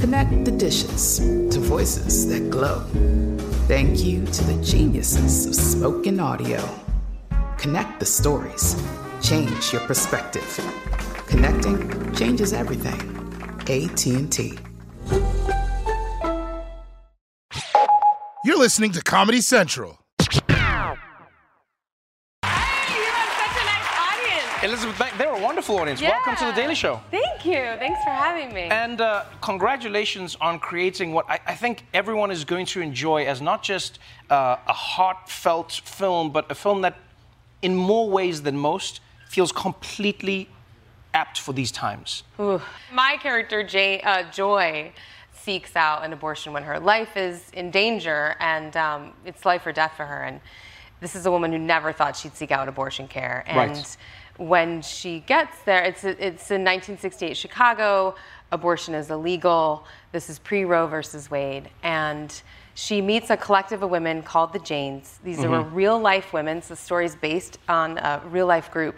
Connect the dishes to voices that glow. Thank you to the geniuses of spoken audio. Connect the stories. Change your perspective. Connecting changes everything. AT&T. You're listening to Comedy Central. Elizabeth Banks, they're a wonderful audience. Welcome to the Daily Show. Thank you. Thanks for having me. And uh, congratulations on creating what I, I, think everyone is going to enjoy as not just uh, a heartfelt film, but a film that, in more ways than most, feels completely apt for these times. Ooh. My character, Jay, uh, Joy, seeks out an abortion when her life is in danger and um, it's life or death for her. And this is a woman who never thought she'd seek out abortion care. And right when she gets there, it's, it's in 1968 Chicago, abortion is illegal. This is pre Roe versus Wade. And she meets a collective of women called the Janes. These mm-hmm. are real life women. So the story is based on a real life group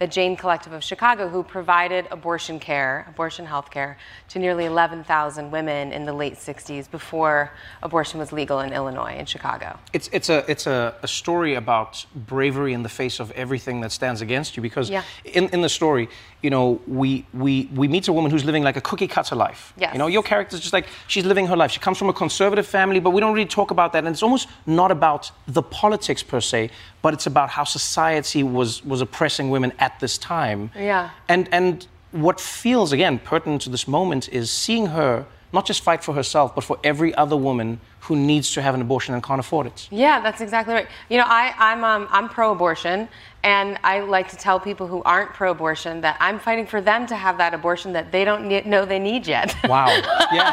the Jane Collective of Chicago, who provided abortion care, abortion health care, to nearly 11,000 women in the late 60s before abortion was legal in Illinois and Chicago. It's, it's, a, it's a, a story about bravery in the face of everything that stands against you because yeah. in, in the story, you know, we, we, we meet a woman who's living like a cookie cutter life. Yes. You know, your character's just like, she's living her life. She comes from a conservative family, but we don't really talk about that. And it's almost not about the politics per se, but it's about how society was, was oppressing women at this time. Yeah. And, and what feels, again, pertinent to this moment is seeing her not just fight for herself, but for every other woman who needs to have an abortion and can't afford it. Yeah, that's exactly right. You know, I, I'm, um, I'm pro abortion, and I like to tell people who aren't pro abortion that I'm fighting for them to have that abortion that they don't know they need yet. Wow. Yeah.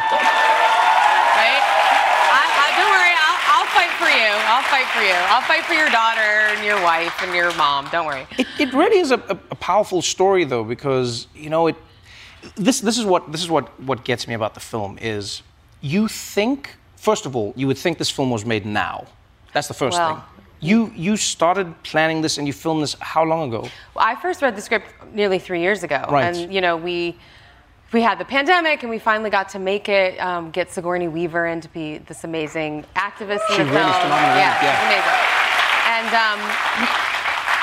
right? I, I, don't worry, I'll, I'll fight for you. I'll fight for you. I'll fight for your daughter and your wife and your mom. Don't worry. It, it really is a, a, a powerful story, though, because, you know, it this, this is what this is what, what gets me about the film is you think first of all you would think this film was made now that's the first well, thing you you started planning this and you filmed this how long ago well, i first read the script nearly three years ago right. and you know we we had the pandemic and we finally got to make it um, get sigourney weaver in to be this amazing activist in the really film yeah, yeah. amazing and um,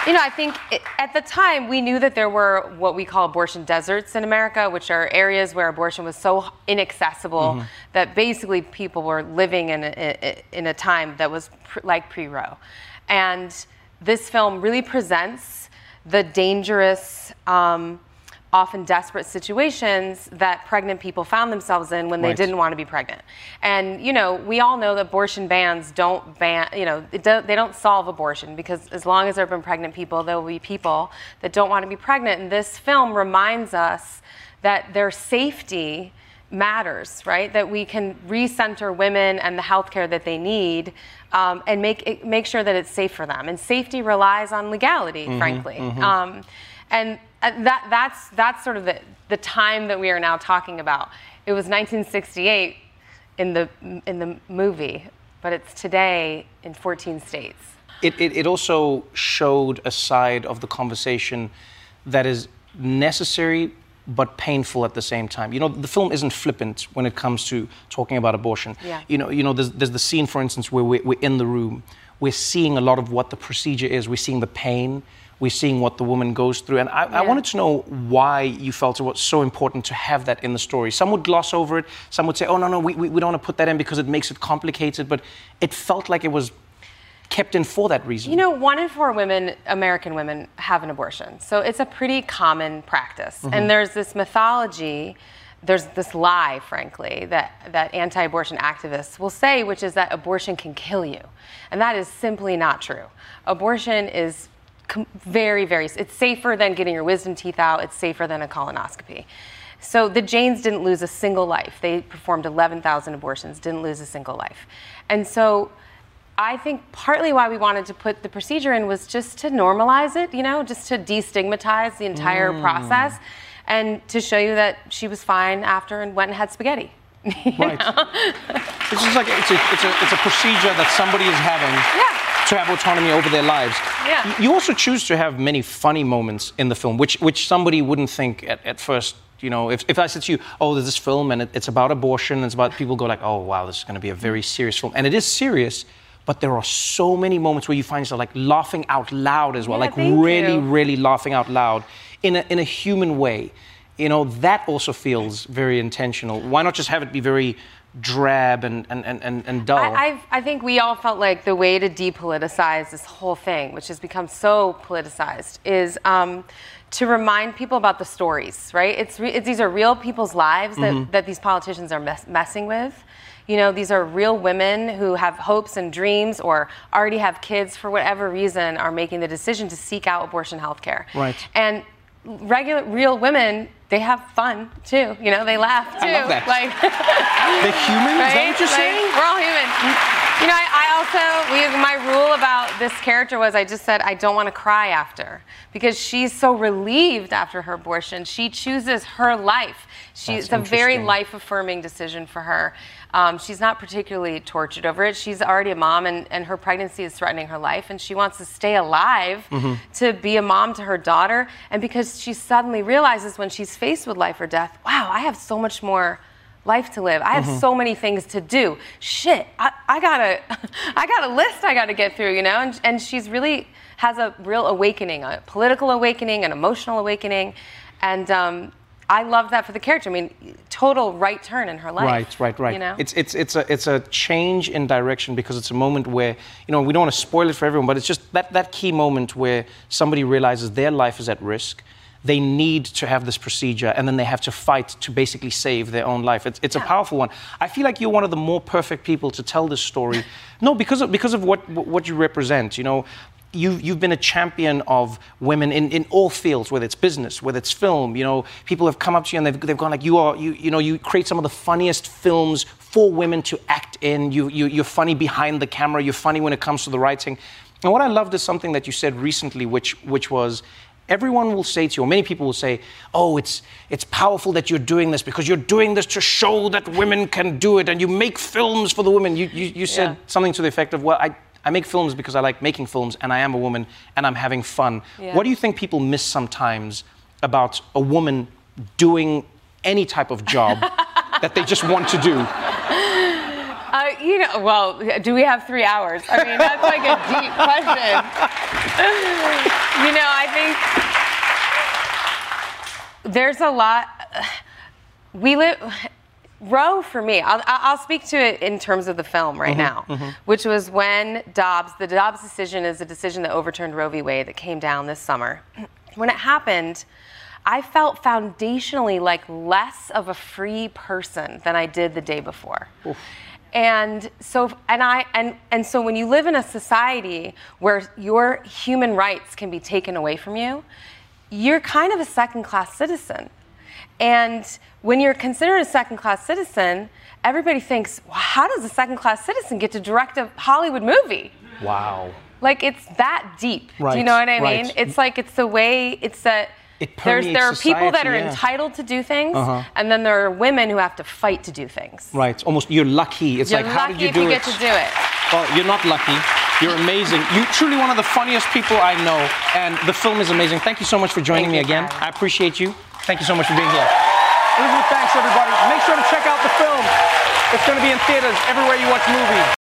you know, I think it, at the time we knew that there were what we call abortion deserts in America, which are areas where abortion was so inaccessible mm-hmm. that basically people were living in a, in a time that was pr- like pre Roe. And this film really presents the dangerous. Um, often desperate situations that pregnant people found themselves in when they right. didn't want to be pregnant. And you know, we all know that abortion bans don't ban, you know, do, they don't solve abortion because as long as there have been pregnant people, there will be people that don't want to be pregnant. And this film reminds us that their safety matters, right? That we can recenter women and the health care that they need um, and make, it, make sure that it's safe for them. And safety relies on legality, mm-hmm, frankly. Mm-hmm. Um, and Uh, that, that's, that's sort of the, the time that we are now talking about. It was 1968 in the, in the movie, but it's today in 14 states. It, it, it also showed a side of the conversation that is necessary but painful at the same time. You know, the film isn't flippant when it comes to talking about abortion. Yeah. You know, you know there's, there's the scene, for instance, where we're, we're in the room. We're seeing a lot of what the procedure is. We're seeing the pain we're seeing what the woman goes through. And I, I wanted to know why you felt it was so important to have that in the story. Some would gloss over it, some would say, oh, no, no, we, we, we don't want to put that in because it makes it complicated. But it felt like it was kept in for that reason. You know, one in four women, American women, have an abortion. So it's a pretty common practice. Mm-hmm. And there's this mythology, there's this lie, frankly, that, that anti abortion activists will say, which is that abortion can kill you. And that is simply not true. Abortion is very, very, it's safer than getting your wisdom teeth out, it's safer than a colonoscopy. So the Janes didn't lose a single life. They performed 11,000 abortions, didn't lose a single life. And so I think partly why we wanted to put the procedure in was just to normalize it, you know, just to destigmatize the entire Mm. process and to show you that she was fine after and went and had spaghetti. Right. It's just like it's a, it's, a, it's a procedure that somebody is having Yeah. To have autonomy over their lives. Yeah. You also choose to have many funny moments in the film, which, which somebody wouldn't think at, at first. You know, if, if I said to you, oh, there's this film and it, it's about abortion, and it's about people go like, oh, wow, this is going to be a very serious film. And it is serious, but there are so many moments where you find yourself like laughing out loud as well, Yeah, like really, you. really laughing out loud in a, in a human way. You know, that also feels very intentional. Why not just have it be very drab and, and, and, and, dull? I, I've, I think we all felt like the way to depoliticize this whole thing, which has become so politicized, is um, to remind people about the stories, right? It's, re- it's these are real people's lives that, that these politicians are mess- messing with. You know, these are real women who have hopes and dreams or already have kids for whatever reason are making the decision to seek out abortion health care. Right. And regular, real women, they have fun too. You know, they laugh too. I love that. Like, They're human? Is that right? what you're Like, saying? We're all human. You know, I, I also we, my rule about this character was I just said I don't want to cry after because she's so relieved after her abortion. She chooses her life. She, That's it's a very life-affirming decision for her. Um, she's not particularly tortured over it. She's already a mom, and, and her pregnancy is threatening her life, and she wants to stay alive Mm-hmm. to be a mom to her daughter. And because she suddenly realizes when she's faced with life or death, wow, I have so much more life to live. I have Mm-hmm. so many things to do. Shit, I, I got a, I got a list I got to get through, you know. And, and she's really has a real awakening, a political awakening, an emotional awakening, and um, I love that for the character. I mean, total right turn in her life. Right, right, right. You know? It's it's it's a it's a change in direction because it's a moment where you know we don't want to spoil it for everyone, but it's just that that key moment where somebody realizes their life is at risk. They need to have this procedure, and then they have to fight to basically save their own life. It's, it's a powerful one. I feel like you're one of the more perfect people to tell this story. No, because of because of what what you represent. You know, you've, you've been a champion of women in, in all fields, whether it's business, whether it's film. You know, people have come up to you and they've, they've gone like, you are, you, you know, you create some of the funniest films for women to act in. You, you, you're funny behind the camera. You're funny when it comes to the writing. And what I loved is something that you said recently, which, which was, everyone will say to you, or many people will say, oh, it's, it's powerful that you're doing this because you're doing this to show that women can do it and you make films for the women. You, you, you said Yeah. something to the effect of, well, I, I make films because I like making films and I am a woman and I'm having fun. Yeah. What do you think people miss sometimes about a woman doing any type of job that they just want to do? You know, well, do we have three hours? I mean, that's like a deep question. you know, I think there's a lot. We live. Roe for me, I'll, I'll speak to it in terms of the film right mm-hmm, now, mm-hmm. which was when Dobbs, the Dobbs decision is a decision that overturned Roe v. Wade that came down this summer. When it happened, I felt foundationally like less of a free person than I did the day before. And so and I and and so when you live in a society where your human rights can be taken away from you, you're kind of a second-class citizen. And when you're considered a second-class citizen, everybody thinks, well, how does a second-class citizen get to direct a Hollywood movie? Wow. Like it's that deep. Do you know what I mean? right. It's like it's the way it's that there's there are people that are yeah. entitled to do things, Uh-huh. and then there are women who have to fight to do things. Right. Almost you're lucky. It's You're like, lucky how did you if do you it? get to do it. Well, you're not lucky. You're amazing. You're truly one of the funniest people I know, and the film is amazing. Thank you so much for joining Thank me again. I appreciate you. Thank you so much for being here. Elizabeth, thanks everybody. Make sure to check out the film. It's going to be in theaters everywhere you watch movies.